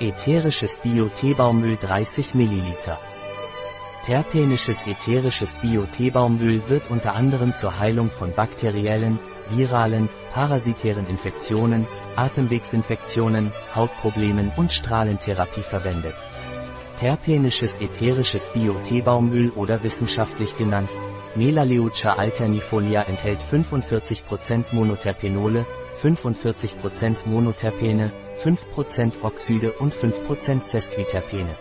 Ätherisches Bio-Teebaumöl 30 ml. Terpenisches ätherisches Bio-Teebaumöl wird unter anderem zur Heilung von bakteriellen, viralen, parasitären Infektionen, Atemwegsinfektionen, Hautproblemen und Strahlentherapie verwendet. Terpenisches ätherisches Bio-Teebaumöl oder wissenschaftlich genannt Melaleuca alternifolia enthält 45% Monoterpenole, 45% Monoterpene, 5% Oxide und 5% Sesquiterpene.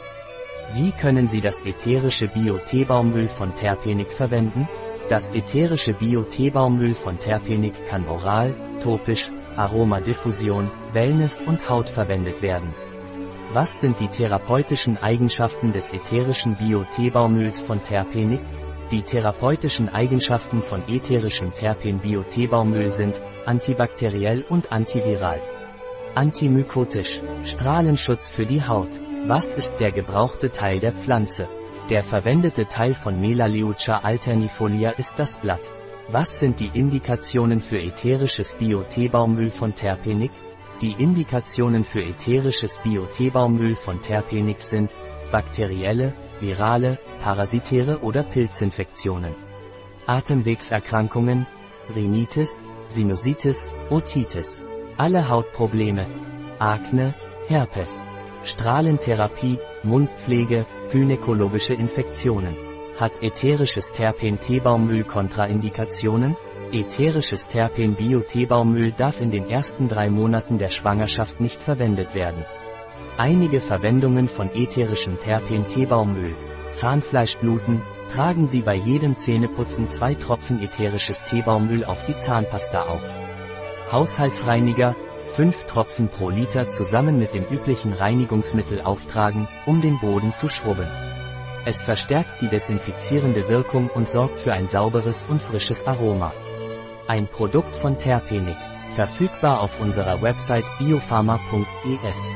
Wie können Sie das ätherische Bio-Teebaumöl von Terpenik verwenden? Das ätherische Bio-Teebaumöl von Terpenik kann oral, topisch, Aromadiffusion, Wellness und Haut verwendet werden. Was sind die therapeutischen Eigenschaften des ätherischen Bio-Teebaumöls von Terpenik? Die therapeutischen Eigenschaften von ätherischem Terpen-Bio-Teebaumöl sind antibakteriell und antiviral. Antimykotisch, Strahlenschutz für die Haut. Was ist der gebrauchte Teil der Pflanze? Der verwendete Teil von Melaleuca alternifolia ist das Blatt. Was sind die Indikationen für ätherisches Bio-Teebaumöl von Terpenik? Die Indikationen für ätherisches Bio-Teebaumöl von Terpenik sind bakterielle, virale, parasitäre oder Pilzinfektionen. Atemwegserkrankungen, Rhinitis, Sinusitis, Otitis. Alle Hautprobleme, Akne, Herpes. Strahlentherapie, Mundpflege, gynäkologische Infektionen. Hat ätherisches Terpen-Teebaumöl Kontraindikationen? Ätherisches Terpen-Bio-Teebaumöl darf in den ersten drei Monaten der Schwangerschaft nicht verwendet werden. Einige Verwendungen von ätherischem Terpen-Teebaumöl. Zahnfleischbluten, tragen Sie bei jedem Zähneputzen zwei Tropfen ätherisches Teebaumöl auf die Zahnpasta auf. Haushaltsreiniger, 5 Tropfen pro Liter zusammen mit dem üblichen Reinigungsmittel auftragen, um den Boden zu schrubben. Es verstärkt die desinfizierende Wirkung und sorgt für ein sauberes und frisches Aroma. Ein Produkt von Terpenik, verfügbar auf unserer Website biopharma.es.